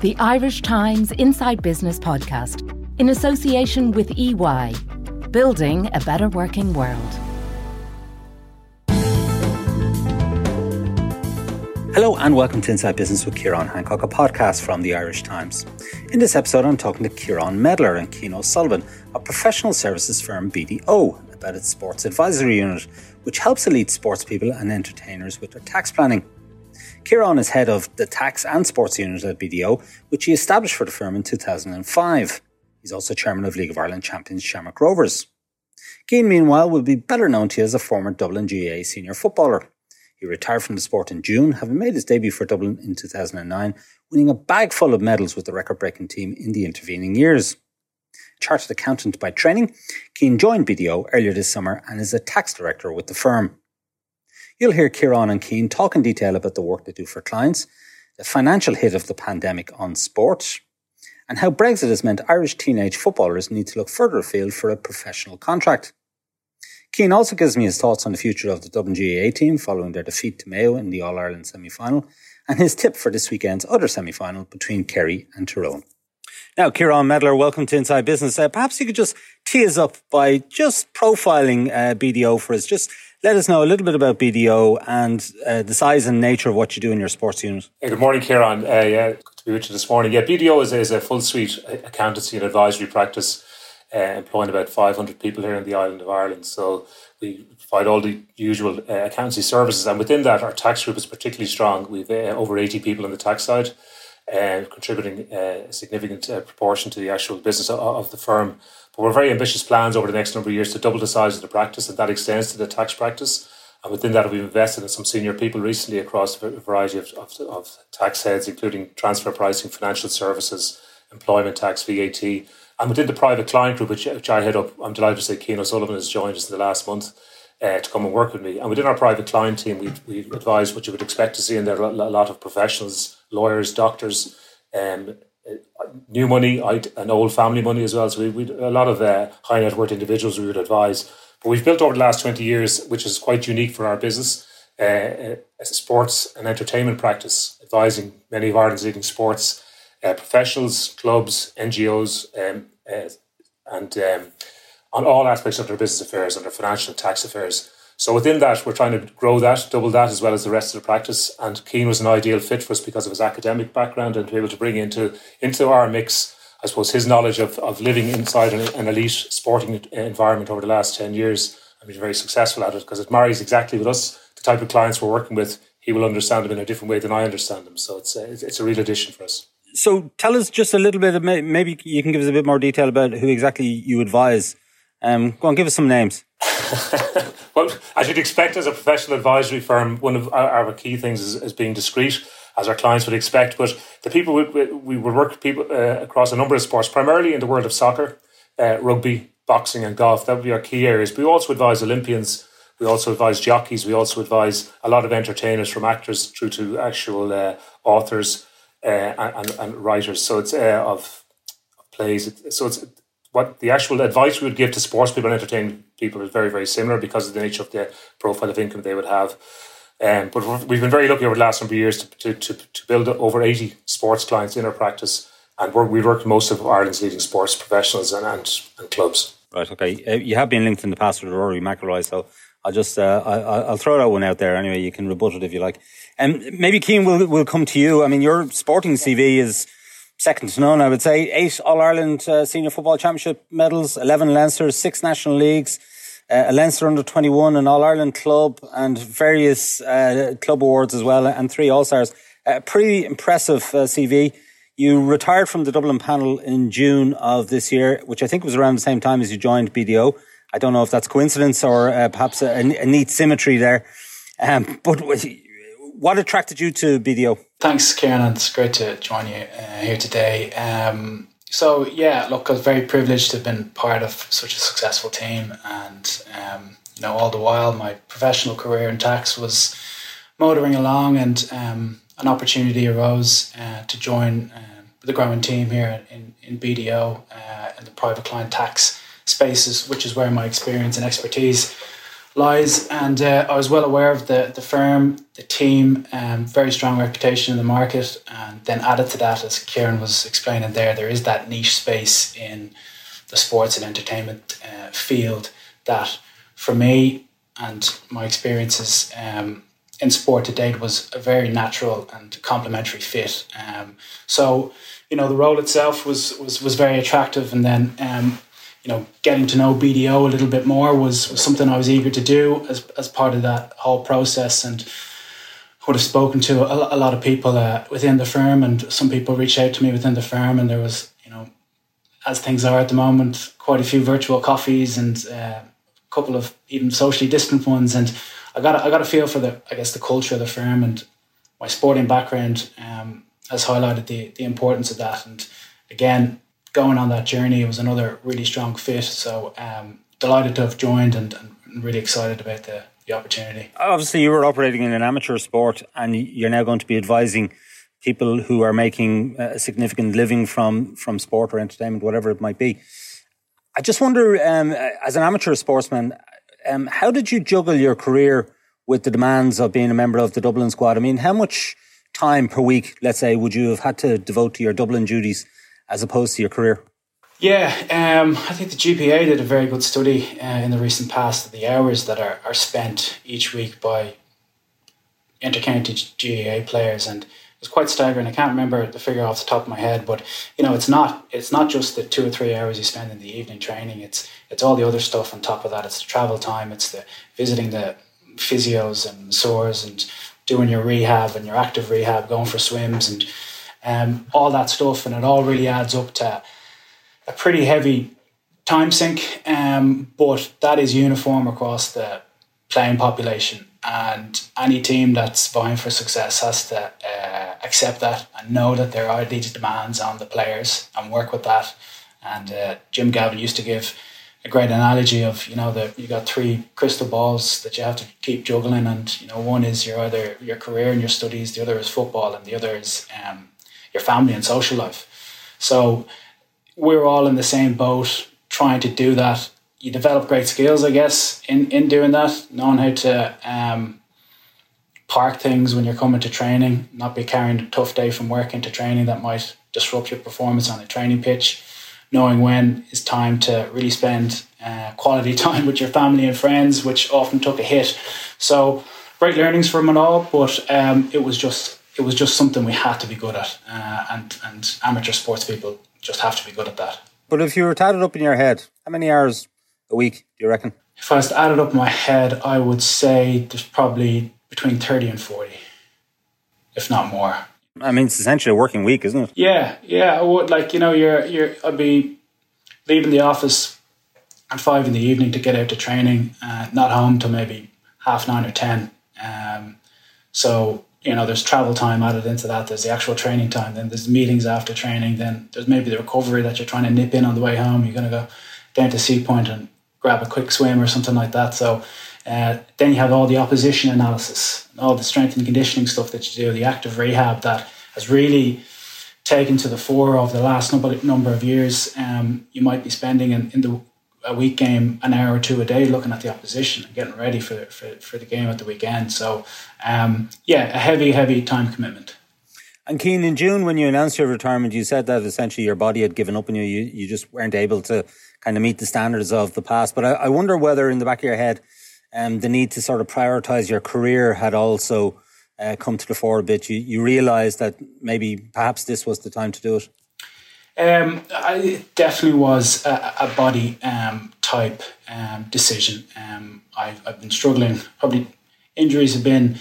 the Irish Times Inside Business podcast, in association with EY, building a better working world. Hello and welcome to Inside Business with Kieran Hancock, a podcast from the Irish Times. In this episode, I'm talking to Kieran Medler and Cian O'Sullivan of professional services firm BDO about its sports advisory unit, which helps elite sports people and entertainers with their tax planning. Kieran is head of the tax and sports unit at BDO, which he established for the firm in 2005. He's also chairman of League of Ireland champions Shamrock Rovers. Cian, meanwhile, will be better known to you as a former Dublin GAA senior footballer. He retired from the sport in June, having made his debut for Dublin in 2009, winning a bag full of medals with the record breaking team in the intervening years. Chartered accountant by training, Cian joined BDO earlier this summer and is a tax director with the firm. You'll hear Kieran and Cian talk in detail about the work they do for clients, the financial hit of the pandemic on sport, and how Brexit has meant Irish teenage footballers need to look further afield for a professional contract. Cian also gives me his thoughts on the future of the Dublin GAA team following their defeat to Mayo in the All Ireland semi final, and his tip for this weekend's other semi final between Kerry and Tyrone. Now, Kieran Medler, welcome to Inside Business. Uh, perhaps you could just tee us up by just profiling uh, BDO for us. Just let us know a little bit about BDO and uh, the size and nature of what you do in your sports unit. Hey, good morning, Kieran. Uh, yeah, good to be with you this morning. Yeah, BDO is, is a full suite accountancy and advisory practice, uh, employing about 500 people here in the island of Ireland. So we provide all the usual uh, accountancy services, and within that, our tax group is particularly strong. We've uh, over 80 people on the tax side. Uh, contributing uh, a significant proportion to the actual business of, of the firm. But we're very ambitious plans over the next number of years to double the size of the practice, and that extends to the tax practice. And within that, we've invested in some senior people recently across a variety of, of, of tax heads, including transfer pricing, financial services, employment tax, VAT. And within the private client group, which, which I head up, I'm delighted to say Cian O'Sullivan has joined us in the last month uh, to come and work with me. And within our private client team, we we advise what you would expect to see in there a lot of professionals, lawyers, doctors, um, new money, and old family money as well. So we, we a lot of uh, high net worth individuals we would advise. But we've built over the last twenty years, which is quite unique for our business, uh, a sports and entertainment practice, advising many of Ireland's leading sports uh, professionals, clubs, NGOs, um, uh, and um, on all aspects of their business affairs and their financial and tax affairs. So within that, we're trying to grow that, double that, as well as the rest of the practice. And Cian was an ideal fit for us because of his academic background and to be able to bring into into our mix, I suppose, his knowledge of, of living inside an, an elite sporting environment over the last 10 years and been very successful at it because it marries exactly with us, the type of clients we're working with. He will understand them in a different way than I understand them. So it's a, it's a real addition for us. So tell us just a little bit, maybe you can give us a bit more detail about who exactly you advise. Um, go on, give us some names. well, as you'd expect as a professional advisory firm, one of our, our key things is, is, being discreet, as our clients would expect. But the people we, we would work people uh, across a number of sports, primarily in the world of soccer, uh, rugby, boxing, and golf. That would be our key areas. We also advise Olympians. We also advise jockeys. We also advise a lot of entertainers, from actors through to actual uh, authors uh, and, and, writers. So it's uh, of plays. So it's what the actual advice we would give to sports people and entertainment people is very, very similar because of the nature of the profile of income they would have. Um, but we've been very lucky over the last number of years to, to, to, build over 80 sports clients in our practice. And we work with most of Ireland's leading sports professionals and, and, and clubs. Right, okay. Uh, you have been linked in the past with Rory McIlroy, so I'll just uh, I, will throw that one out there anyway. You can rebut it if you like. And um, maybe Cian will will come to you. I mean, your sporting CV is second to none, I would say. Eight All Ireland uh, Senior Football Championship medals, 11 Leinster, six National Leagues, uh, a Leinster under 21, an All Ireland club, and various uh, club awards as well, and three All Stars. Uh, pretty impressive uh, CV. You retired from the Dublin panel in June of this year, which I think was around the same time as you joined BDO. I don't know if that's coincidence or uh, perhaps a, a, neat symmetry there. Um, but what attracted you to BDO? Thanks, Kieran. It's great to join you uh, here today. Um, so, yeah, look, I was very privileged to have been part of such a successful team. And, um, you know, all the while, my professional career in tax was motoring along, and um, an opportunity arose uh, to join uh, the growing team here in, in BDO uh, in the private client tax spaces, which is where my experience and expertise lies. And uh, I was well aware of the, the firm, the team, um, very strong reputation in the market. And then added to that, as Kieran was explaining there, there is that niche space in the sports and entertainment uh, field that for me and my experiences um, in sport to date was a very natural and complementary fit. Um, so, you know, the role itself was was was very attractive, and then um, you know, getting to know BDO a little bit more was, was something I was eager to do as as part of that whole process, and would have spoken to a, lot of people uh, within the firm, and some people reached out to me within the firm, and there was, you know, as things are at the moment, quite a few virtual coffees and uh, a couple of even socially distant ones, and I got a, I got a feel for the I guess the culture of the firm and my sporting background um, has highlighted the the importance of that. And again, going on that journey, it was another really strong fit. So um, delighted to have joined and, and really excited about the the opportunity. Obviously, you were operating in an amateur sport, and you're now going to be advising people who are making a significant living from from sport or entertainment, whatever it might be. I just wonder, um, as an amateur sportsman, um, how did you juggle your career with the demands of being a member of the Dublin squad? I mean, how much time per week, let's say, would you have had to devote to your Dublin duties as opposed to your career? Yeah, um, I think the GPA did a very good study uh, in the recent past of the hours that are, are spent each week by intercounty GAA players, and it's quite staggering. I can't remember the figure off the top of my head, but you know, it's not it's not just the two or three hours you spend in the evening training. It's it's all the other stuff on top of that. It's the travel time. It's the visiting the physios and sores and doing your rehab and your active rehab, going for swims and um, all that stuff, and it all really adds up to a pretty heavy time sink. Um, but that is uniform across the playing population and any team that's vying for success has to uh, accept that and know that there are these demands on the players and work with that. And uh, Jim Gavin used to give a great analogy of you know that you got three crystal balls that you have to keep juggling, and you know one is your either your career and your studies, the other is football, and the other is um, your family and social life. So we're all in the same boat trying to do that you develop great skills, I guess, in, in doing that, knowing how to um, park things when you're coming to training, not be carrying a tough day from work into training that might disrupt your performance on the training pitch, knowing when is time to really spend uh, quality time with your family and friends, which often took a hit. So great learnings from it all, but um, it was just it was just something we had to be good at, uh, and and amateur sports people just have to be good at that. But if you were to add it up in your head, how many hours a week, do you reckon? If I was to add it up in my head, I would say there's probably between 30 and 40, if not more. I mean, it's essentially a working week, isn't it? Yeah, yeah. I would like you know, you're you're. I'd be leaving the office at five in the evening to get out to training, uh, not home till maybe half nine or ten. Um, so you know, there's travel time added into that. There's the actual training time. Then there's meetings after training. Then there's maybe the recovery that you're trying to nip in on the way home. You're going to go down to Seapoint and grab a quick swim or something like that. So uh, then you have all the opposition analysis, all the strength and conditioning stuff that you do, the active rehab that has really taken to the fore over the last number, of years. Um, you might be spending in, in the a week game an hour or two a day looking at the opposition and getting ready for, for, for the game at the weekend. So, um, yeah, a heavy, heavy time commitment. And Cian, in June, when you announced your retirement, you said that essentially your body had given up on you. You, you just weren't able to kind of meet the standards of the past. But I, I wonder whether in the back of your head, um, the need to sort of prioritize your career had also uh, come to the fore a bit. You, you realized that maybe perhaps this was the time to do it. Um, it definitely was a, a body um, type um, decision. Um, I've, I've been struggling. Probably injuries have been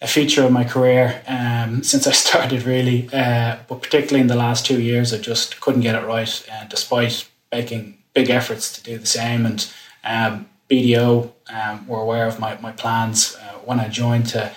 a feature of my career um, since I started, really. Uh, but particularly in the last two years, I just couldn't get it right, uh, despite making big efforts to do the same. And um, BDO were aware of my, my plans uh, when I joined to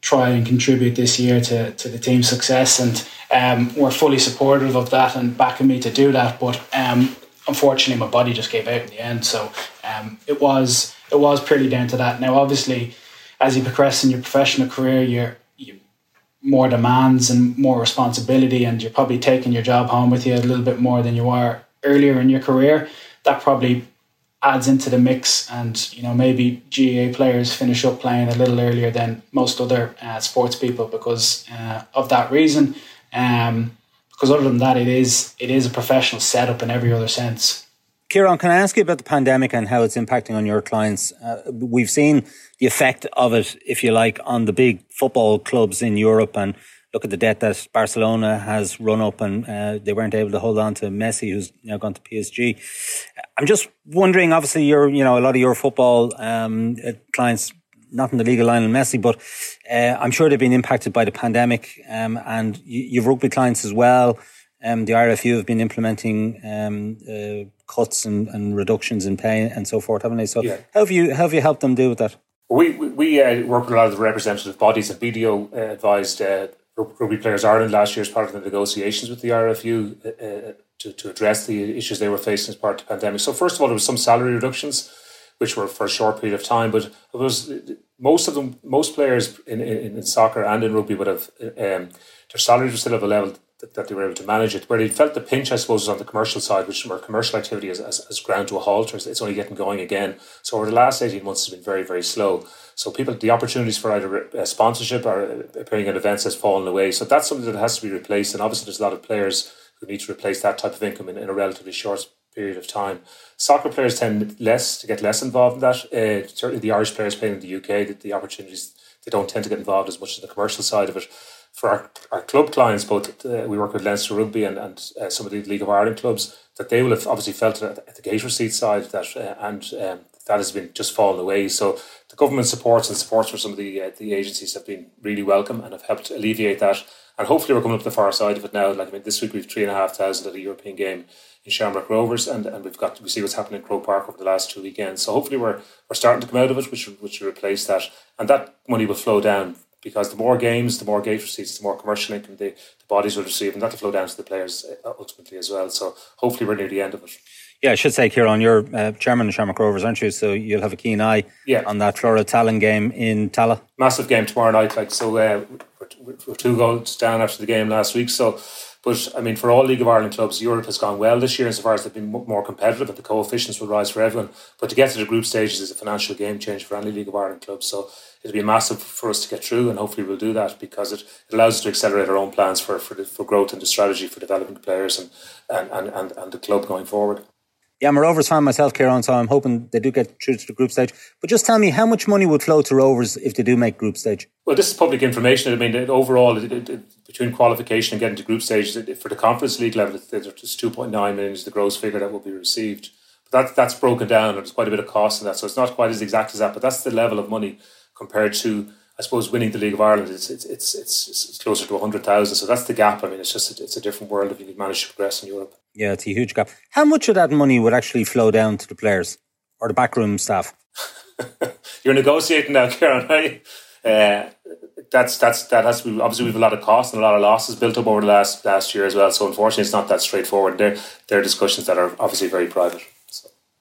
try and contribute this year to, to the team's success. And um, were fully supportive of that and backing me to do that. But um, unfortunately, my body just gave out in the end. So um, it was it was purely down to that. Now, obviously, as you progress in your professional career, you're you more demands and more responsibility, and you're probably taking your job home with you a little bit more than you were earlier in your career. That probably adds into the mix, and you know maybe GAA players finish up playing a little earlier than most other uh, sports people because uh, of that reason. Um, because other than that, it is it is a professional setup in every other sense. Kieran, can I ask you about the pandemic and how it's impacting on your clients? Uh, we've seen the effect of it, if you like, on the big football clubs in Europe and look at the debt that Barcelona has run up and uh, they weren't able to hold on to Messi, who's now gone to PSG. I'm just wondering, obviously, you're, you know, a lot of your football um, clients, not in the legal line, Lionel Messi, but uh, I'm sure they've been impacted by the pandemic um, and you, you've rugby clients as well. Um, the RFU have been implementing um, uh, cuts and, and, reductions in pay and so forth, haven't they? So, yeah. how have you how have you helped them deal with that? We we, we uh, work with a lot of the representative bodies, and BDO uh, advised uh, Rugby Players Ireland last year as part of the negotiations with the RFU uh, uh, to, to address the issues they were facing as part of the pandemic. So first of all, there was some salary reductions, which were for a short period of time, but it was most of them, most players in, in, in soccer and in rugby would have um, their salaries were still at a level that, that, they were able to manage it. Where they felt the pinch, I suppose, was on the commercial side, which where commercial activity has, has, has ground to a halt, or it's only getting going again. So over the last 18 months, it's been very, very slow. So people, the opportunities for either uh, sponsorship or uh, appearing at events has fallen away. So that's something that has to be replaced. And obviously, there's a lot of players who need to replace that type of income in, in a relatively short period of time. Soccer players tend less to get less involved in that. Uh, certainly, the Irish players playing in the UK, the, the opportunities they don't tend to get involved as much in the commercial side of it. For our, our club clients, both uh, we work with Leinster Rugby and, and uh, some of the League of Ireland clubs, that they will have obviously felt at the gate receipt side that uh, and um, that has been just fallen away. So the government supports and supports for some of the uh, the agencies have been really welcome and have helped alleviate that. And hopefully we're coming up the far side of it now. Like I mean, this week we've three and a half thousand at a European game in Shamrock Rovers, and, and we've got we see what's happening in Croke Park over the last two weekends. So hopefully we're we're starting to come out of it, which which will replace that, and that money will flow down because the more games, the more gate receipts, the more commercial income the, the bodies will receive, and that will flow down to the players uh, ultimately as well. So hopefully we're near the end of it. Yeah, I should say, Kieran, you're uh, chairman of Shamrock Rovers, aren't you? So you'll have a keen eye yeah. on that Flora Tallinn game in Tallaght. Massive game tomorrow night. Like so, uh, we're, we're two goals down after the game last week. So, but I mean, for all League of Ireland clubs, Europe has gone well this year insofar as they've been more competitive, and the coefficients will rise for everyone. But to get to the group stages is a financial game change for any League of Ireland club. So it'll be massive for us to get through, and hopefully we'll do that because it, it allows us to accelerate our own plans for for, the, for growth and the strategy for developing players and and, and, and, and the club going forward. Yeah, I'm a Rovers fan myself, Kieran, so I'm hoping they do get through to the group stage. But just tell me, how much money would flow to Rovers if they do make group stage? Well, this is public information. I mean, overall, it, it, between qualification and getting to group stage, for the Conference League level, it's 2.9 million is the gross figure that will be received. But that, that's broken down, and there's quite a bit of cost in that. So it's not quite as exact as that, but that's the level of money compared to I suppose winning the League of Ireland it's it's it's it's, it's closer to hundred thousand. So that's the gap. I mean, it's just a, it's a different world if you manage to progress in Europe. Yeah, it's a huge gap. How much of that money would actually flow down to the players or the backroom staff? You're negotiating now, Kieran, right? Uh, that's that's that has to be obviously we've a lot of costs and a lot of losses built up over the last last year as well. So unfortunately, it's not that straightforward. There there are discussions that are obviously very private.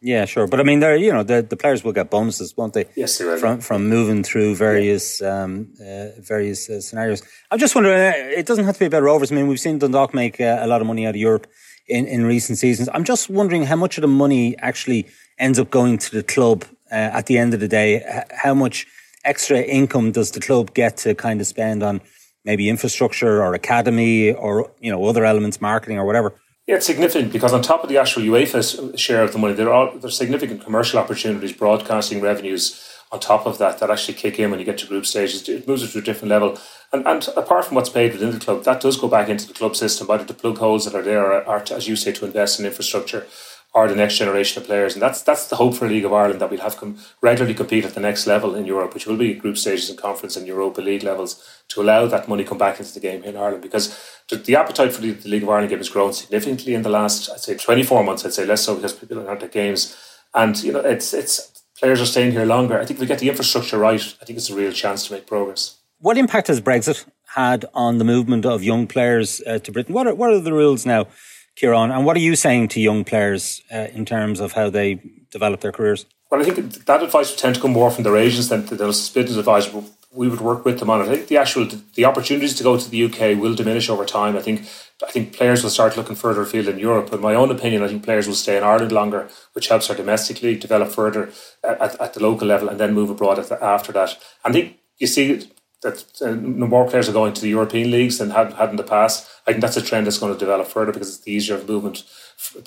Yeah, sure. But I mean, there, you know, the, the players will get bonuses, won't they? Yes, they will. From, from moving through various, yeah. um, uh, various uh, scenarios. I'm just wondering, uh, it doesn't have to be about Rovers. I mean, we've seen Dundalk make uh, a lot of money out of Europe in, in recent seasons. I'm just wondering how much of the money actually ends up going to the club uh, at the end of the day. How much extra income does the club get to kind of spend on maybe infrastructure or academy or, you know, other elements, marketing or whatever? Yeah, it's significant because on top of the actual UEFA share of the money, there are there's significant commercial opportunities, broadcasting revenues on top of that that actually kick in when you get to group stages. It moves it to a different level. And, and apart from what's paid within the club, that does go back into the club system, either to plug holes that are there or, to, as you say, to invest in infrastructure or the next generation of players. And that's that's the hope for League of Ireland that we'll have com- regularly compete at the next level in Europe, which will be group stages and conference and Europa League levels to allow that money come back into the game here in Ireland. Because the, the appetite for the, the, League of Ireland game has grown significantly in the last, I'd say, 24 months. I'd say less so because people aren't at games. And, you know, it's it's players are staying here longer. I think if we get the infrastructure right, I think it's a real chance to make progress. What impact has Brexit had on the movement of young players uh, to Britain? What are, what are the rules now? Kieran. And what are you saying to young players uh, in terms of how they develop their careers? Well, I think that advice would tend to come more from their agents than those business advice. We would work with them on it. I think the actual the opportunities to go to the UK will diminish over time. I think I think players will start looking further afield in Europe. But in my own opinion, I think players will stay in Ireland longer, which helps our domestic league develop further at, at the local level and then move abroad after that. I think you see that uh, more players are going to the European leagues than had, had in the past. I think that's a trend that's going to develop further because it's the easier movement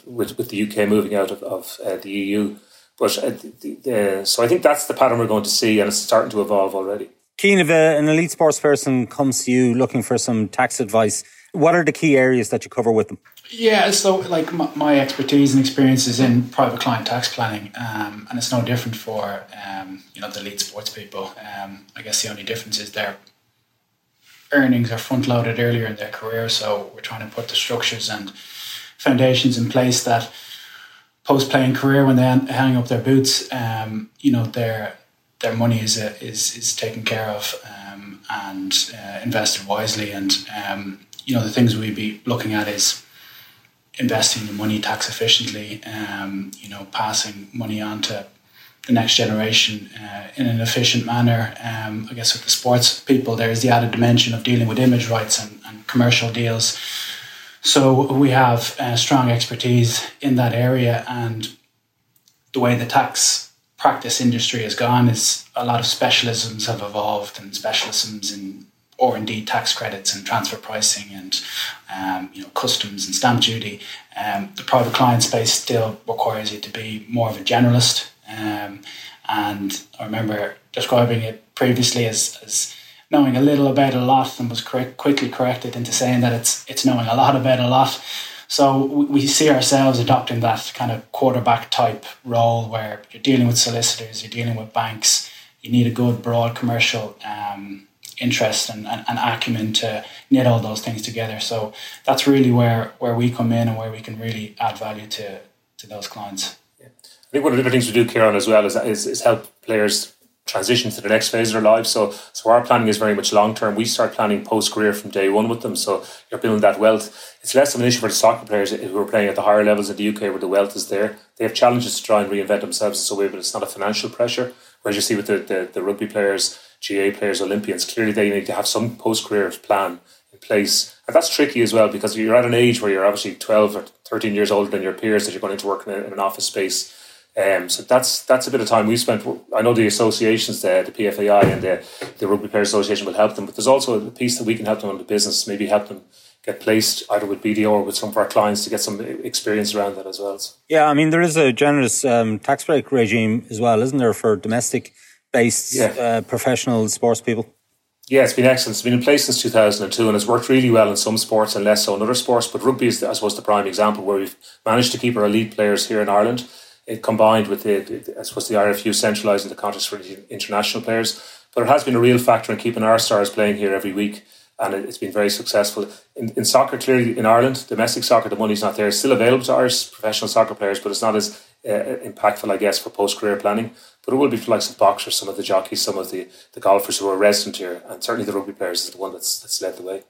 with, with the UK moving out of, of uh, the EU. But uh, the, the, so I think that's the pattern we're going to see, and it's starting to evolve already. Cian, if a, an elite sports person comes to you looking for some tax advice, what are the key areas that you cover with them? Yeah, so like my, my expertise and experience is in private client tax planning, um, and it's no different for um, you know the elite sports people. Um, I guess the only difference is their earnings are front loaded earlier in their career, so we're trying to put the structures and foundations in place that post playing career when they hang up their boots, um, you know their their money is uh, is is taken care of um, and uh, invested wisely. And um, you know the things we'd be looking at is investing the money tax efficiently. Um, you know, passing money on to the next generation uh, in an efficient manner. Um, I guess with the sports people, there's the added dimension of dealing with image rights and, and commercial deals. So we have uh, strong expertise in that area, and the way the tax practice industry has gone is a lot of specialisms have evolved and specialisms in or indeed tax credits and transfer pricing and um, you know customs and stamp duty. Um, the private client space still requires you to be more of a generalist. Um, and I remember describing it previously as, as knowing a little about a lot and was quickly corrected into saying that it's it's knowing a lot about a lot. So we see ourselves adopting that kind of quarterback type role where you're dealing with solicitors, you're dealing with banks. You need a good, broad commercial um, interest and, and, and, acumen to knit all those things together. So that's really where, where we come in and where we can really add value to, to those clients. I think one of the things we do, Kieran, as well, is, is, is help players transition to the next phase of their lives. So, so our planning is very much long term. We start planning post career from day one with them. So you're building that wealth. It's less of an issue for the soccer players who are playing at the higher levels in the UK where the wealth is there. They have challenges to try and reinvent themselves in some way, but it's not a financial pressure. Whereas you see with the, the, the rugby players, GA players, Olympians, clearly they need to have some post career plan in place. And that's tricky as well because you're at an age where you're obviously 12 or 13 years older than your peers that you're going into work in an office space um, so that's that's a bit of time we spent. I know the associations, there, the PFAI and the, the Rugby Players Association will help them, but there's also a piece that we can help them on the business, maybe help them get placed either with BDO or with some of our clients to get some experience around that as well. Yeah, I mean, there is a generous um, tax break regime as well, isn't there, for domestic based yeah. uh, professional sports people? Yeah, it's been excellent. It's been in place since 2002 and it's worked really well in some sports and less so in other sports. But rugby is, I suppose, the prime example where we've managed to keep our elite players here in Ireland it combined with the, I suppose the RFU centralising the contracts for international players. But it has been a real factor in keeping our stars playing here every week, and it's been very successful. In, in soccer, clearly in Ireland, domestic soccer, the money's not there. It's still available to Irish professional soccer players, but it's not as uh, impactful, I guess, for post career planning. But it will be for likes of boxers, some of the jockeys, some of the, the golfers who are resident here, and certainly the rugby players is the one that's that's led the way.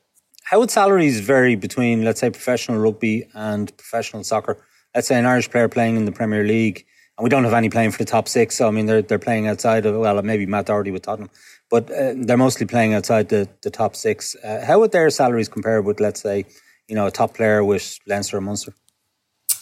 How would salaries vary between, let's say, professional rugby and professional soccer? Let's say an Irish player playing in the Premier League, and we don't have any playing for the top six. So I mean, they're they're playing outside of well, maybe Matt Doherty with Tottenham, but uh, they're mostly playing outside the the top six. Uh, how would their salaries compare with, let's say, you know, a top player with Leinster or Munster?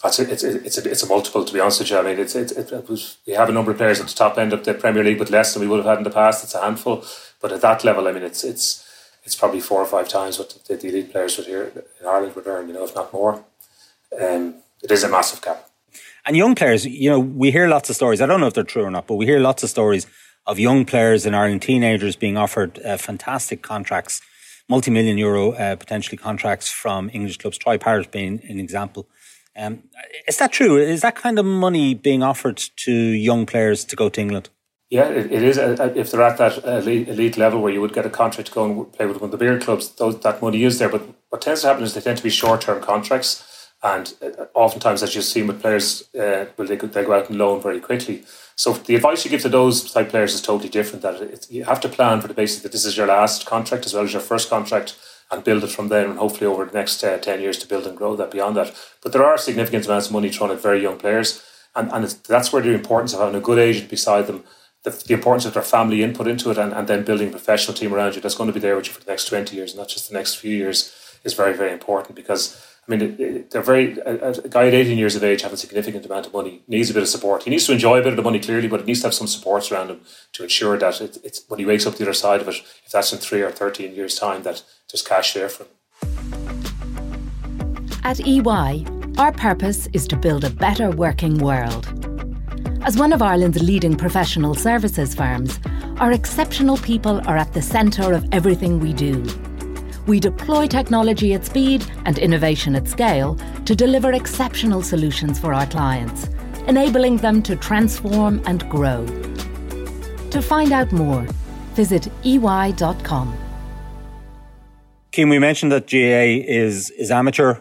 It's a, it's, it's, a, it's a multiple, to be honest with you. I mean, it's, it, it, it was, we have a number of players at the top end of the Premier League, but less than we would have had in the past. It's a handful. But at that level, I mean, it's it's it's probably four or five times what the, the elite players would here in Ireland would earn, you know, if not more. Um, it is a massive gap. And young players, you know, we hear lots of stories. I don't know if they're true or not, but we hear lots of stories of young players in Ireland, teenagers being offered uh, fantastic contracts, multi-million euro uh, potentially contracts from English clubs. Troy Parrott being an example. Um, is that true? Is that kind of money being offered to young players to go to England? Yeah, it, it is. Uh, if they're at that elite, elite, level where you would get a contract to go and play with one of the bigger clubs, those, that money is there. But what tends to happen is they tend to be short-term contracts and uh, oftentimes, as you've seen with players, uh, well, they, they go out and loan very quickly. So the advice you give to those type players is totally different. That you have to plan for the basis that this is your last contract as well as your first contract, and build it from there, and hopefully over the next uh, ten years to build and grow that beyond that. But there are significant amounts of money thrown at very young players, and and that's where the importance of having a good agent beside them the, the, importance of their family input into it and, and then building a professional team around you that's going to be there with you for the next 20 years, not just the next few years, is very, very important because I mean, they're very a, a, guy at 18 years of age having a significant amount of money needs a bit of support. He needs to enjoy a bit of the money clearly, but he needs to have some supports around him to ensure that it, it's when he wakes up the other side of it, if that's in three or 13 years' time, that there's cash there for him. At EY, our purpose is to build a better working world. As one of Ireland's leading professional services firms, our exceptional people are at the centre of everything we do we deploy technology at speed and innovation at scale to deliver exceptional solutions for our clients, enabling them to transform and grow. To find out more, visit ey.com. Cian, we mentioned that GA is, is amateur.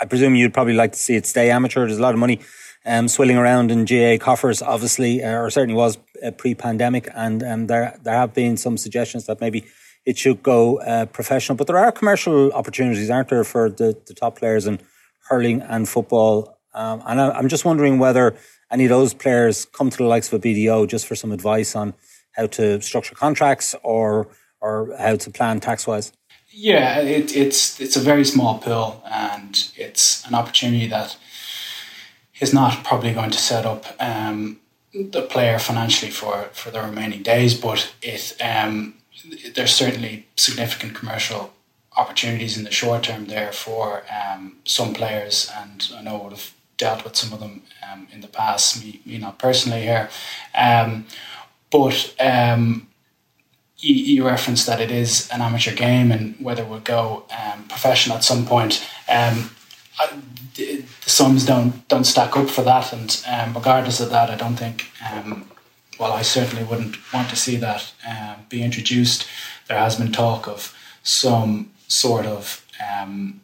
I presume you'd probably like to see it stay amateur. There's a lot of money um, swilling around in GA coffers, obviously, uh, or certainly was uh, pre-pandemic, and um, there there have been some suggestions that maybe it should go uh, professional. But there are commercial opportunities, aren't there, for the, the top players in hurling and football? Um, and I, am just wondering whether any of those players come to the likes of a BDO just for some advice on how to structure contracts or or how to plan tax wise. Yeah, it, it's it's a very small pool, and it's an opportunity that is not probably going to set up um, the player financially for for the remaining days, but it um, there's certainly significant commercial opportunities in the short term there for um, some players, and I know would have dealt with some of them um, in the past. Me, me not personally here, um, but um, you, you, referenced that it is an amateur game, and whether we'll go um, professional at some point. Um, I, the, the sums don't don't stack up for that, and regardless of that, I don't think well, I certainly wouldn't want to see that uh, be introduced. There has been talk of some sort of um,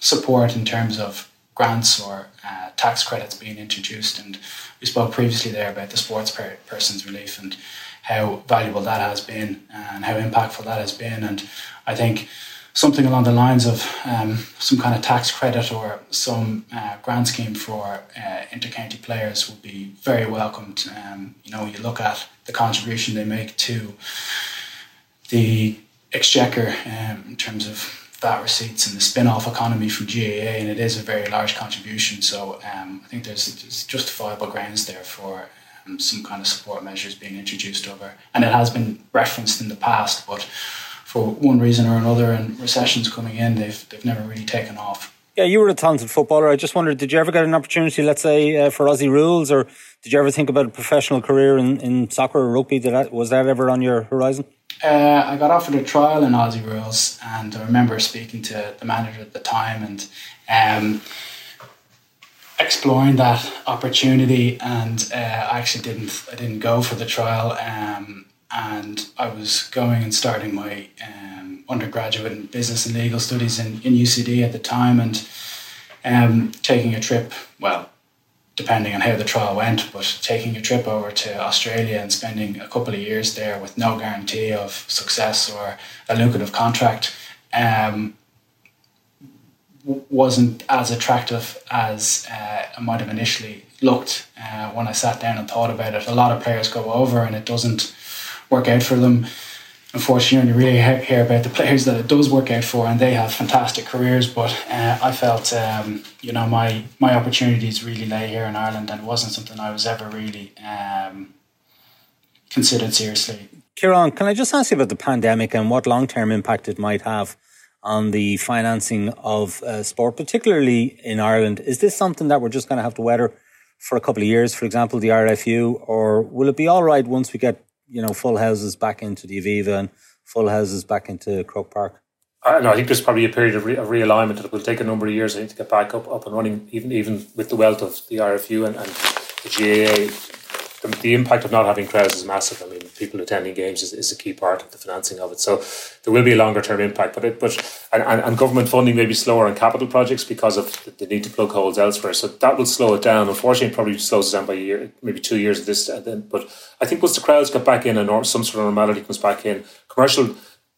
support in terms of grants or uh, tax credits being introduced, and we spoke previously there about the sports per- persons relief and how valuable that has been and how impactful that has been. And I think something along the lines of um, some kind of tax credit or some uh, grant scheme for uh, intercounty players would be very welcomed. Um, you know, you look at the contribution they make to the exchequer um, in terms of VAT receipts and the spin-off economy from GAA, and it is a very large contribution. So um, I think there's, there's, justifiable grounds there for um, some kind of support measures being introduced over, and it has been referenced in the past, but for one reason or another, and recessions coming in, they've they've never really taken off. Yeah, you were a talented footballer. I just wondered, did you ever get an opportunity, let's say, uh, for Aussie rules, or did you ever think about a professional career in, in soccer or rugby? Did that, was that ever on your horizon? Uh, I got offered a trial in Aussie rules, and I remember speaking to the manager at the time and um, exploring that opportunity. And uh, I actually didn't, I didn't go for the trial. Um, and I was going and starting my um, undergraduate in business and legal studies in, in UCD at the time and um, taking a trip, well, depending on how the trial went, but taking a trip over to Australia and spending a couple of years there with no guarantee of success or a lucrative contract um, wasn't as attractive as uh, I might have initially looked uh, when I sat down and thought about it. A lot of players go over and it doesn't work out for them. Unfortunately, you really hear about the players that it does work out for, and they have fantastic careers. But uh, I felt, um, you know, my my opportunities really lay here in Ireland, and it wasn't something I was ever really um, considered seriously. Kieran, can I just ask you about the pandemic and what long term impact it might have on the financing of uh, sport, particularly in Ireland? Is this something that we're just going to have to weather for a couple of years, for example, the RFU, or will it be all right once we get you know, full houses back into the Aviva and full houses back into Croke Park? I know. I think there's probably a period of, re- of realignment that will take a number of years. I think to get back up, up and running, even even with the wealth of the RFU and, and the GAA the, the, impact of not having crowds is massive. I mean, people attending games is, is a key part of the financing of it. So there will be a longer term impact, but it, but and, and, and, government funding may be slower on capital projects because of the need to plug holes elsewhere. So that will slow it down. Unfortunately, it probably slows it down by a year, maybe two years of this. Then, but I think once the crowds get back in and some sort of normality comes back in, commercial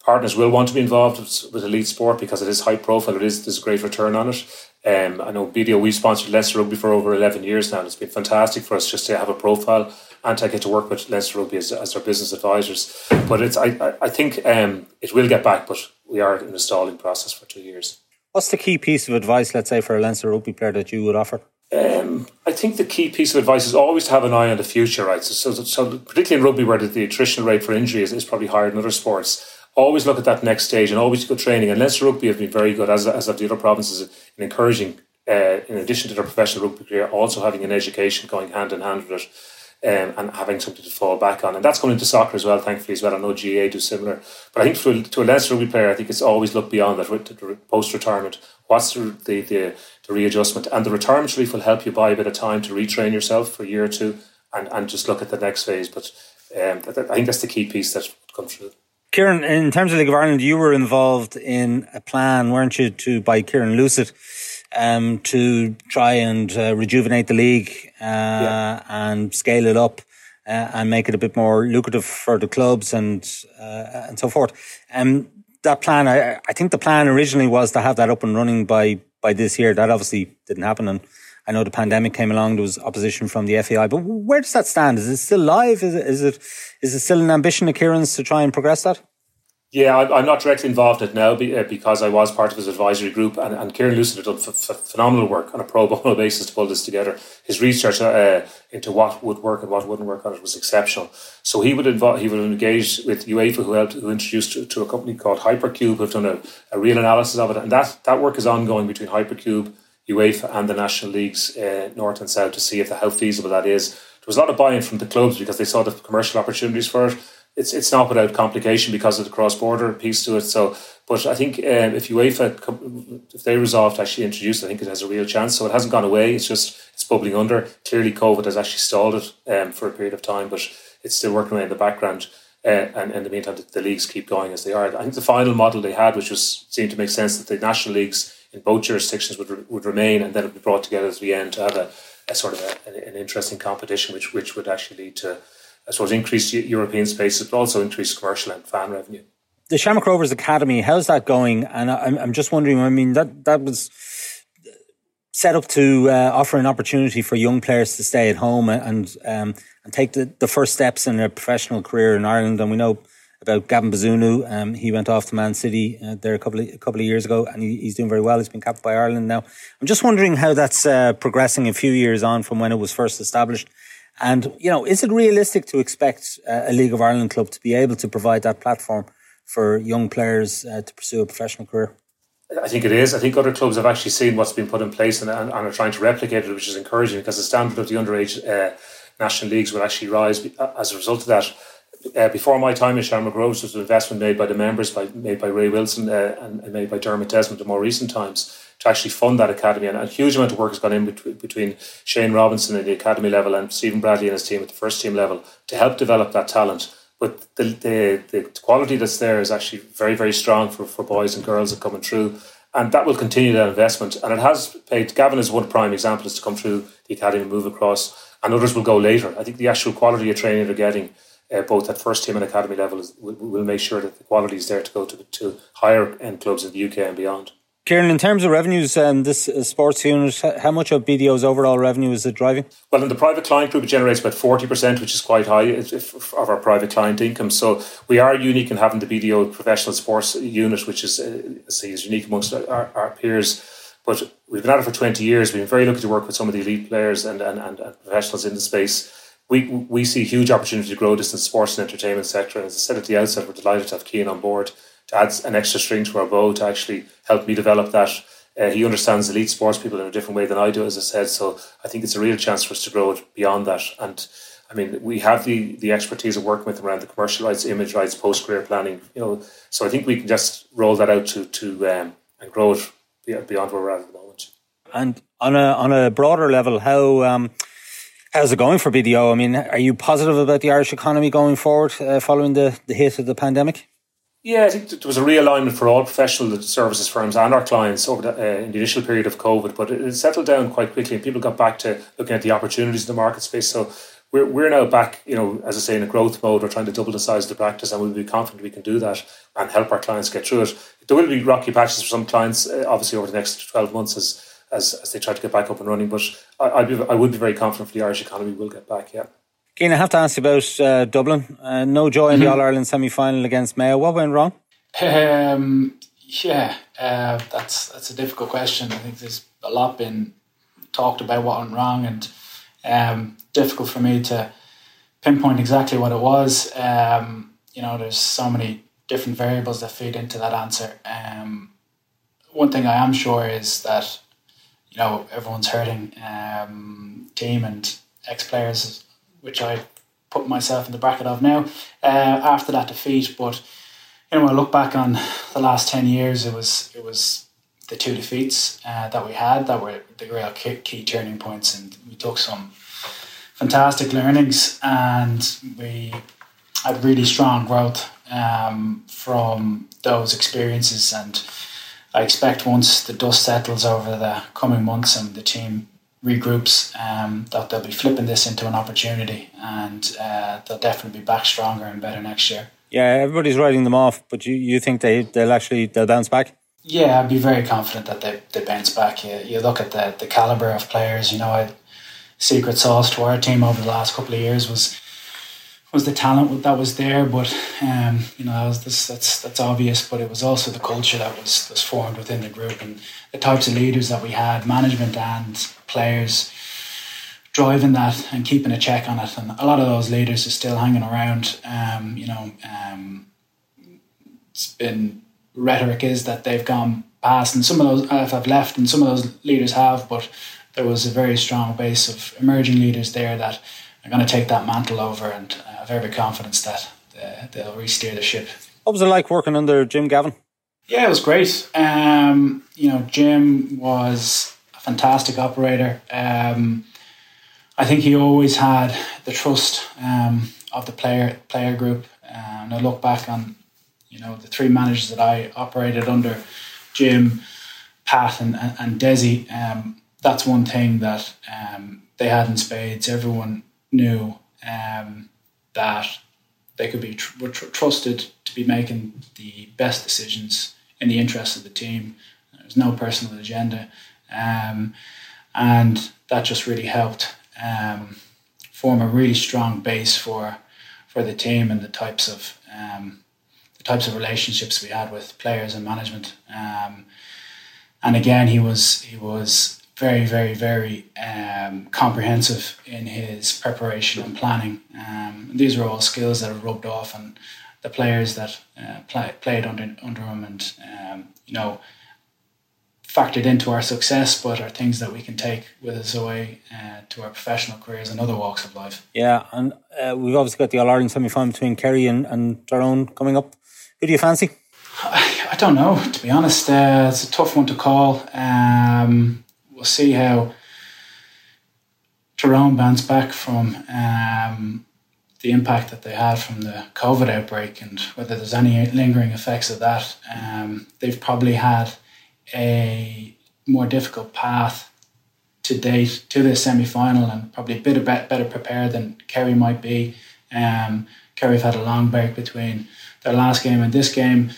partners will want to be involved with elite sport because it is high profile. It is there's a great return on it. Um, I know BDO we've sponsored Leinster Rugby for over eleven years now. and It's been fantastic for us just to have a profile and I get to work with Leinster Rugby as, as their business advisors. But it's I, I think um, it will get back, but we are in a stalling process for two years. What's the key piece of advice, let's say, for a Leinster Rugby player that you would offer? Um, I think the key piece of advice is always to have an eye on the future, right? So, so, so particularly in rugby, where the, the attritional rate for injury is, is probably higher than other sports, always look at that next stage and always go training. And Leinster Rugby have been very good, as, as have the other provinces, in encouraging, uh, in addition to their professional rugby career, also having an education going hand in hand with it. Um, and having something to fall back on. And that's going into soccer as well, thankfully, as well. I know GA do similar. But I think a, to a Leinster rugby player, I think it's always look beyond that, post retirement. What's the, the, the, the, readjustment? And the retirement relief will help you buy a bit of time to retrain yourself for a year or two and, and just look at the next phase. But um, I think that's the key piece that comes through. Kieran, in terms of the League of Ireland, you were involved in a plan, weren't you, to by Kieran Lucid um, to try and uh, rejuvenate the league uh, yeah. and scale it up uh, and make it a bit more lucrative for the clubs and uh, and so forth. Um, that plan, I, I think the plan originally was to have that up and running by by this year. That obviously didn't happen, and I know the pandemic came along. There was opposition from the FAI, but where does that stand? Is it still live? Is it is it is it still an ambition of Kieran's to try and progress that? Yeah, I'm not directly involved in it now uh, because I was part of his advisory group, and, and Kieran Lucid had done f- f- phenomenal work on a pro bono basis to pull this together. His research uh, into what would work and what wouldn't work on it was exceptional. So he would he would engage with UEFA, who helped, who introduced to, to a company called Hypercube, who've done a, a, real analysis of it, and that that work is ongoing between Hypercube, UEFA, and the national leagues uh, north and south to see if the, how feasible that is. There was a lot of buy-in from the clubs because they saw the commercial opportunities for it it's it's not without complication because of the cross border piece to it. So, but I think um, if UEFA if they resolve to actually introduce, I think it has a real chance. So it hasn't gone away. It's just it's bubbling under. Clearly, COVID has actually stalled it um, for a period of time, but it's still working away in the background. Uh, and in the meantime, the, the, leagues keep going as they are. I think the final model they had, which was seemed to make sense, that the national leagues in both jurisdictions would would remain, and then it would be brought together at the end to have a, a sort of a, an interesting competition, which which would actually lead to I suppose, increased European spaces, but also increased commercial and fan revenue. The Shamrock Rovers Academy, how's that going? And I'm, I'm just wondering, I mean, that, that was set up to uh, offer an opportunity for young players to stay at home and um, and take the, the first steps in their professional career in Ireland. And we know about Gavin Bazunu. Um, he went off to Man City uh, there a couple of, a couple of years ago, and he, he's doing very well. He's been capped by Ireland now. I'm just wondering how that's uh, progressing a few years on from when it was first established, and, you know, is it realistic to expect uh, a League of Ireland club to be able to provide that platform for young players uh, to pursue a professional career? I think it is. I think other clubs have actually seen what's been put in place and, and, and are trying to replicate it, which is encouraging because the standard of the underage uh, national leagues will actually rise uh, as a result of that. Uh, before my time in Shamrock Rovers was an investment made by the members, by, made by Ray Wilson uh, and, and, made by Dermot Desmond in more recent times to actually fund that academy. And a huge amount of work has gone in between, between Shane Robinson at the academy level and Stephen Bradley and his team at the first team level to help develop that talent. But the, the, the quality that's there is actually very, very strong for, for boys and girls that coming through. And that will continue that investment. And it has paid. Gavin is one prime example is to come through the academy and move across, and others will go later. I think the actual quality of training they're getting uh, both at first team and academy level, is, will, will make sure that the quality is there to go to, to higher end clubs in the UK and beyond. Kieran, in terms of revenues, um, this uh, sports unit, how much of BDO's overall revenue is it driving? Well, in the private client group, it generates about 40%, which is quite high of our private client income. So we are unique in having the BDO professional sports unit, which is, uh, say, is unique amongst our, our, peers. But we've been at it for 20 years. We've been very lucky to work with some of the elite players and, and, and professionals in the space. We, we see huge opportunity to grow this in the sports and entertainment sector. And as I said at the outset, we're delighted to have Cian on board to add an extra string to our bow to actually help me develop that. Uh, he understands elite sports people in a different way than I do, as I said. So I think it's a real chance for us to grow it beyond that. And I mean, we have the the expertise of working with around the commercial rights, image rights, post career planning. You know, so I think we can just roll that out to to um, and grow it beyond where we're at at the moment. And on a on a broader level, how um, how's it going for BDO? I mean, are you positive about the Irish economy going forward uh, following the the hit of the pandemic? Yeah, I think there was a realignment for all professional services firms and our clients over the, uh, in the initial period of COVID, but it, settled down quite quickly and people got back to looking at the opportunities in the market space. So we're, we're now back, you know, as I say, in a growth mode. We're trying to double the size of the practice and we'll be confident we can do that and help our clients get through it. There will be rocky patches for some clients, uh, obviously, over the next 12 months as, as, as they try to get back up and running, but I, I'd be, I would be very confident for the Irish economy will get back, yeah. Cian, I have to ask you about uh, Dublin. Uh, no joy in the mm-hmm. All Ireland semi final against Mayo. What went wrong? Um, yeah, uh, that's that's a difficult question. I think there's a lot been talked about what went wrong, and um, difficult for me to pinpoint exactly what it was. Um, you know, there's so many different variables that feed into that answer. Um, one thing I am sure is that you know everyone's hurting um, team and ex players, which I put myself in the bracket of now uh, after that defeat. But you know, when I look back on the last ten years, it was it was the two defeats uh, that we had that were the real key, key turning points, and we took some fantastic learnings, and we had really strong growth um, from those experiences. And I expect once the dust settles over the coming months and the team regroups, um, that they'll be flipping this into an opportunity, and uh, they'll definitely be back stronger and better next year. Yeah, everybody's writing them off, but you, you think they they'll actually they'll bounce back? Yeah, I'd be very confident that they, they bounce back. You, you look at the the caliber of players. You know, I, secret sauce to our team over the last couple of years was was the talent that was there, but um, you know that was that's that's obvious. But it was also the culture that was was formed within the group and the types of leaders that we had, management and players, driving that and keeping a check on it. And a lot of those leaders are still hanging around. Um, you know, um, it's been rhetoric is that they've gone past, and some of those have left, and some of those leaders have, but there was a very strong base of emerging leaders there that are going to take that mantle over, and uh, I have every confidence that uh, they'll re-steer the ship. What was it like working under Jim Gavin? Yeah, it was great. Um, you know, Jim was a fantastic operator. Um, I think he always had the trust um, of the player player group. And I look back on, you know, the three managers that I operated under, Jim, Pat, and and, and Dessie. Um, that's one thing that um, they had in spades. Everyone knew um, that they could be tr- tr- trusted to be making the best decisions in the interest of the team. There's no personal agenda, um, and that just really helped um, form a really strong base for for the team and the types of um, the types of relationships we had with players and management. Um, and again, he was he was very, very, very um, comprehensive in his preparation and planning. Um, these are all skills that have rubbed off on the players that uh, play, played under under him, and um, you know factored into our success, but are things that we can take with us away uh, to our professional careers and other walks of life. Yeah, and uh, we've obviously got the All Ireland semi final between Kerry and, and Tyrone coming up. Who do you fancy? I, I don't know, to be honest. Uh, it's a tough one to call. Um, we'll see how Tyrone bounce back from um, the impact that they had from the COVID outbreak and whether there's any lingering effects of that. Um, they've probably had a more difficult path to date to the semi final and probably a bit better prepared than Kerry might be. Um, Kerry have had a long break between their last game and this game.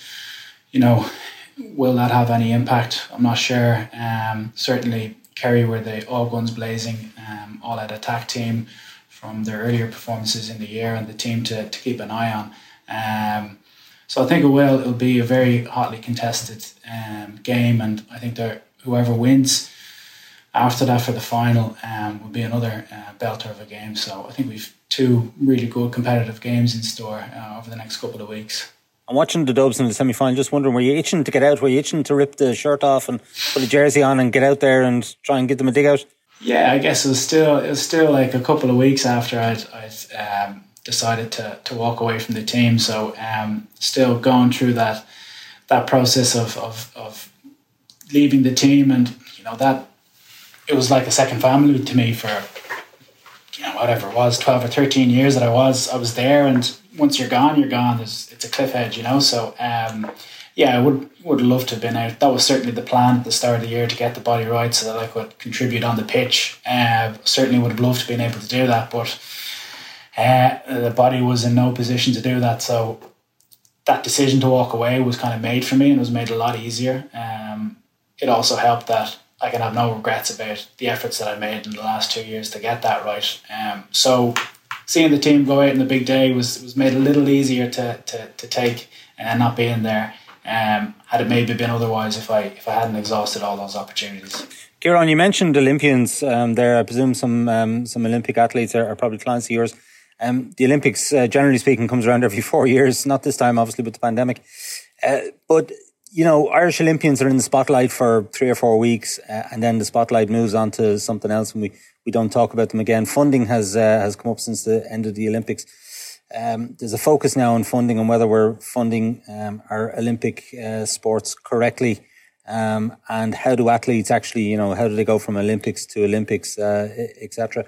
You know, Will that have any impact? I'm not sure. Um, certainly, Kerry were the all guns blazing, um, all out attack team from their earlier performances in the year and the team to, to keep an eye on. Um, so I think it will. It'll be a very hotly contested um, game, and I think that whoever wins after that for the final um, will be another uh, belter of a game. So I think we've two really good competitive games in store uh, over the next couple of weeks. I'm watching the Dubs in the semi final, just wondering, were you itching to get out? Were you itching to rip the shirt off and put a jersey on and get out there and try and get them a dig out? Yeah, I guess it was still it was still like a couple of weeks after I'd, I'd um, decided to, to walk away from the team. So um, still going through that that process of, of, of leaving the team and you know that it was like a second family to me for you know whatever it was 12 or 13 years that I was I was there and once you're gone, you're gone. It's, it's a cliff edge, you know. So um, yeah, I would would love to have been out. That was certainly the plan at the start of the year to get the body right so that I could contribute on the pitch. Uh, certainly would have loved to have been able to do that, but uh, the body was in no position to do that. So that decision to walk away was kind of made for me, and it was made a lot easier. Um, it also helped that I can have no regrets about the efforts that I made in the last two years to get that right. Um, so seeing the team go out in the big day was was made a little easier to to, to take and not being there. Um, had it maybe been otherwise if I if I hadn't exhausted all those opportunities. Kieran, you mentioned Olympians um, there. I presume some um, some Olympic athletes are, are, probably clients of yours. Um, the Olympics, uh, generally speaking, comes around every four years. Not this time, obviously, with the pandemic. Uh, but you know, Irish Olympians are in the spotlight for three or four weeks, uh, and then the spotlight moves on to something else, and we, we don't talk about them again. Funding has uh, has come up since the end of the Olympics. Um, there's a focus now on funding and whether we're funding um, our Olympic uh, sports correctly, um, and how do athletes actually, you know, how do they go from Olympics to Olympics, uh, etc.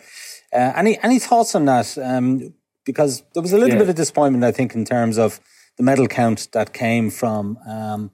Uh, any any thoughts on that? Um, because there was a little yeah. bit of disappointment, I think, in terms of the medal count that came from um,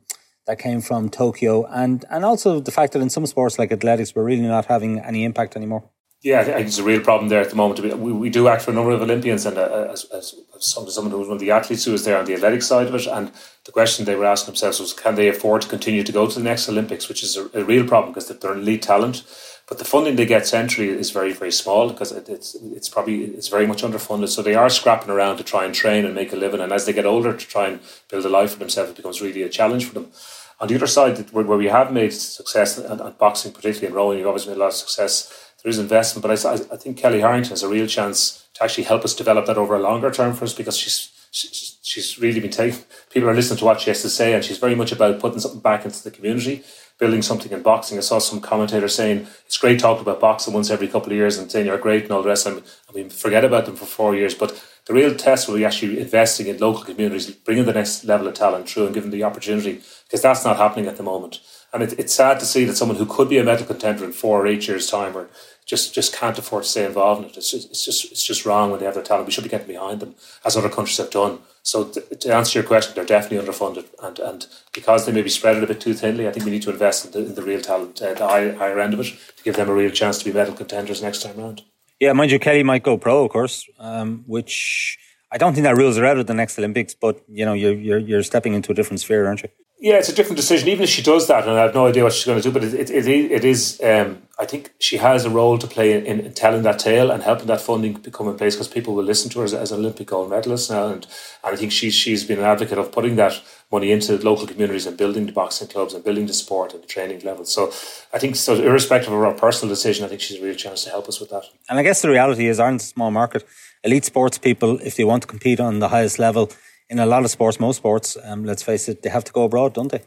that came from Tokyo, and and also the fact that in some sports like athletics, we're really not having any impact anymore. Yeah, I think it's a real problem there at the moment. We, we do act for a number of Olympians, and uh, as, as, someone who was one of the athletes who was there on the athletic side of it, and the question they were asking themselves was, can they afford to continue to go to the next Olympics, which is a, a real problem because they're elite talent. But the funding they get centrally is very, very small because it, it's it's probably it's very much underfunded. So they are scrapping around to try and train and make a living. And as they get older, to try and build a life for themselves, it becomes really a challenge for them. On the other side, where, where we have made success at, boxing, particularly in rowing, you've obviously made a lot of success. There is investment, but I, I think Kellie Harrington has a real chance to actually help us develop that over a longer term for us because she's she's, she's really been taking people are listening to what she has to say, and she's very much about putting something back into the community building something in boxing. I saw some commentator saying it's great talking about boxing once every couple of years and saying you're great and all the rest. And I mean, forget about them for four years. But the real test will be actually investing in local communities, bringing the next level of talent through and giving them the opportunity because that's not happening at the moment. And it, it's sad to see that someone who could be a medal contender in four or eight years' time or just just can't afford to stay involved in it. It's just, it's just it's just wrong when they have their talent. We should be getting behind them as other countries have done. So to answer your question, they're definitely underfunded, and and because they may be spread a bit too thinly, I think we need to invest in the, in the real talent, uh, the high, higher end of it, to give them a real chance to be medal contenders next time round. Yeah, mind you, Kellie might go pro, of course, um, which I don't think that rules her out of the next Olympics. But you know, you're you're, you're stepping into a different sphere, aren't you? Yeah, it's a different decision. Even if she does that, and I have no idea what she's going to do, but it, it, it, it is. Um, I think she has a role to play in, in, telling that tale and helping that funding become in place because people will listen to her as, as an Olympic gold medalist now, and, and I think she's she's been an advocate of putting that money into local communities and building the boxing clubs and building the sport and the training levels. So I think, so irrespective of her personal decision, I think she's a real chance to help us with that. And I guess the reality is, Ireland's a small market. Elite sports people, if they want to compete on the highest level in a lot of sports, most sports, um, let's face it, they have to go abroad, don't they?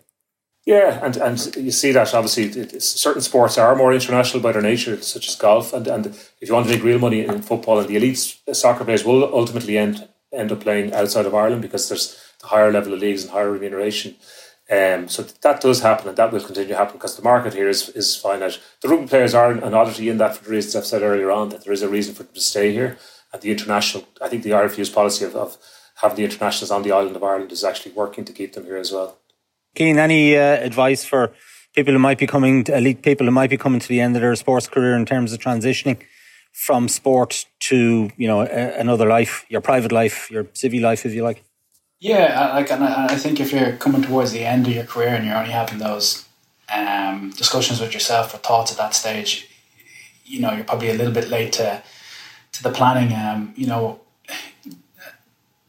Yeah, and, and you see that obviously certain sports are more international by their nature, such as golf. And, and if you want to make real money in football, and the elite soccer players will ultimately end end up playing outside of Ireland because there's the higher level of leagues and higher remuneration. Um, so that does happen, and that will continue to happen because the market here is is finite. The rugby players are an oddity in that for the reasons I've said earlier on that there is a reason for them to stay here. And the international, I think the RFU's policy of, of having the internationals on the island of Ireland is actually working to keep them here as well. Cian, any uh, advice for people who might be coming, to, elite people who might be coming to the end of their sports career in terms of transitioning from sport to you know a, another life, your private life, your civil life, if you like? Yeah, like, and I, I think if you're coming towards the end of your career and you're only having those um, discussions with yourself or thoughts at that stage, you know, you're probably a little bit late to to the planning. Um, you know,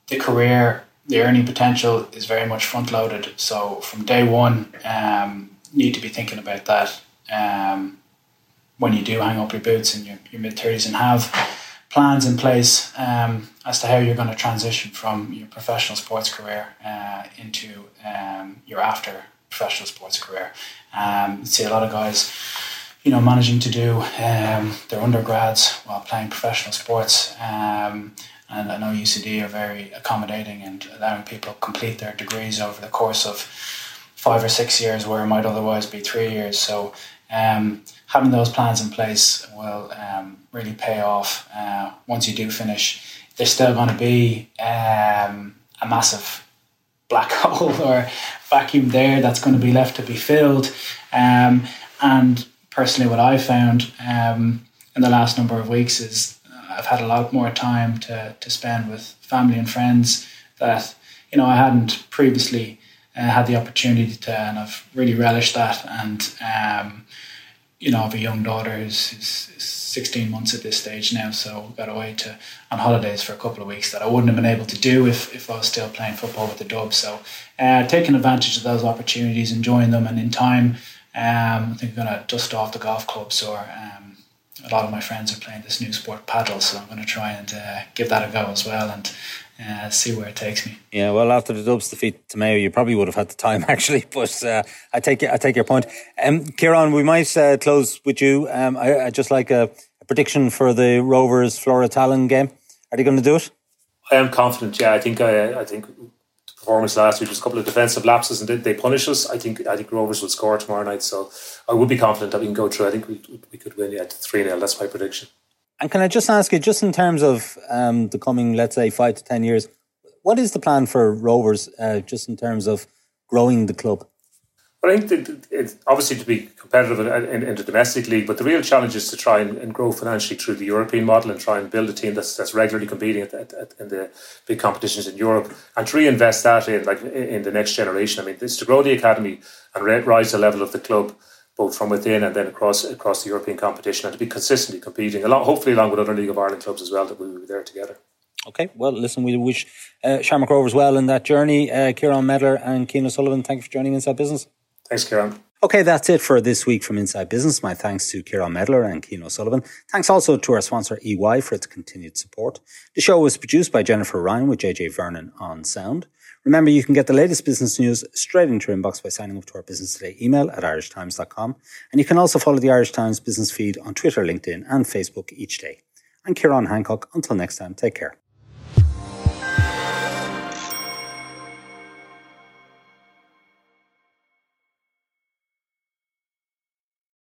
the career, the earning potential is very much front loaded. So from day one, um, need to be thinking about that um, when you do hang up your boots in your, your mid thirties and have plans in place um, as to how you're going to transition from your professional sports career uh, into um, your after professional sports career. Um, see a lot of guys, you know, managing to do um, their undergrads while playing professional sports. Um, and I know UCD are very accommodating and allowing people to complete their degrees over the course of five or six years, where it might otherwise be three years. So um, having those plans in place will um, really pay off uh, once you do finish. There's still going to be um, a massive black hole or vacuum there that's going to be left to be filled. Um, and personally, what I found um, in the last number of weeks is I've had a lot more time to, to spend with family and friends that you know I hadn't previously uh, had the opportunity to, and I've really relished that. And um, you know, I have a young daughter who's, who's 16 months at this stage now, so got away to on holidays for a couple of weeks that I wouldn't have been able to do if, if I was still playing football with the Dubs. So uh, taking advantage of those opportunities, enjoying them, and in time, um, I think I'm going to dust off the golf clubs or um, a lot of my friends are playing this new sport padel, so I'm going to try and uh, give that a go as well. And uh, see where it takes me. Yeah, well, after the Dubs defeat to Mayo, you probably would have had the time actually. But uh, I take I take your point. Um, Kieran, we might uh, close with you. Um, I, I just like a, a, prediction for the Rovers Flora Tallinn game. Are they going to do it? I am confident. Yeah, I think I, uh, I think performance last week was a couple of defensive lapses and they, they punish us. I think I think Rovers will score tomorrow night. So I would be confident that we can go through. I think we we could win at three 0 That's my prediction. And can I just ask you, just in terms of um, the coming, let's say, five to 10 years, what is the plan for Rovers, uh, just in terms of growing the club? Well, I think it's obviously to be competitive in, in, in, the domestic league, but the real challenge is to try and, and, grow financially through the European model and try and build a team that's, that's regularly competing at, at, at, in the big competitions in Europe and to reinvest that in like in the next generation. I mean, it's to grow the academy and rise the level of the club both from within and then across across the European competition, and to be consistently competing, along, hopefully along with other League of Ireland clubs as well, that we will be there together. Okay, well, listen, we wish uh, Shamrock Rovers well in that journey. Uh, Kieran Medler and Cian O'Sullivan, thank you for joining Inside Business. Thanks, Kieran. Okay, that's it for this week from Inside Business. My thanks to Kieran Medler and Cian O'Sullivan. Thanks also to our sponsor EY for its continued support. The show was produced by Jennifer Ryan with JJ Vernon on sound. Remember, you can get the latest business news straight into your inbox by signing up to our Business Today email at irishtimes.com. And you can also follow the Irish Times business feed on Twitter, LinkedIn, and Facebook each day. I'm Ciarán Hancock. Until next time, take care.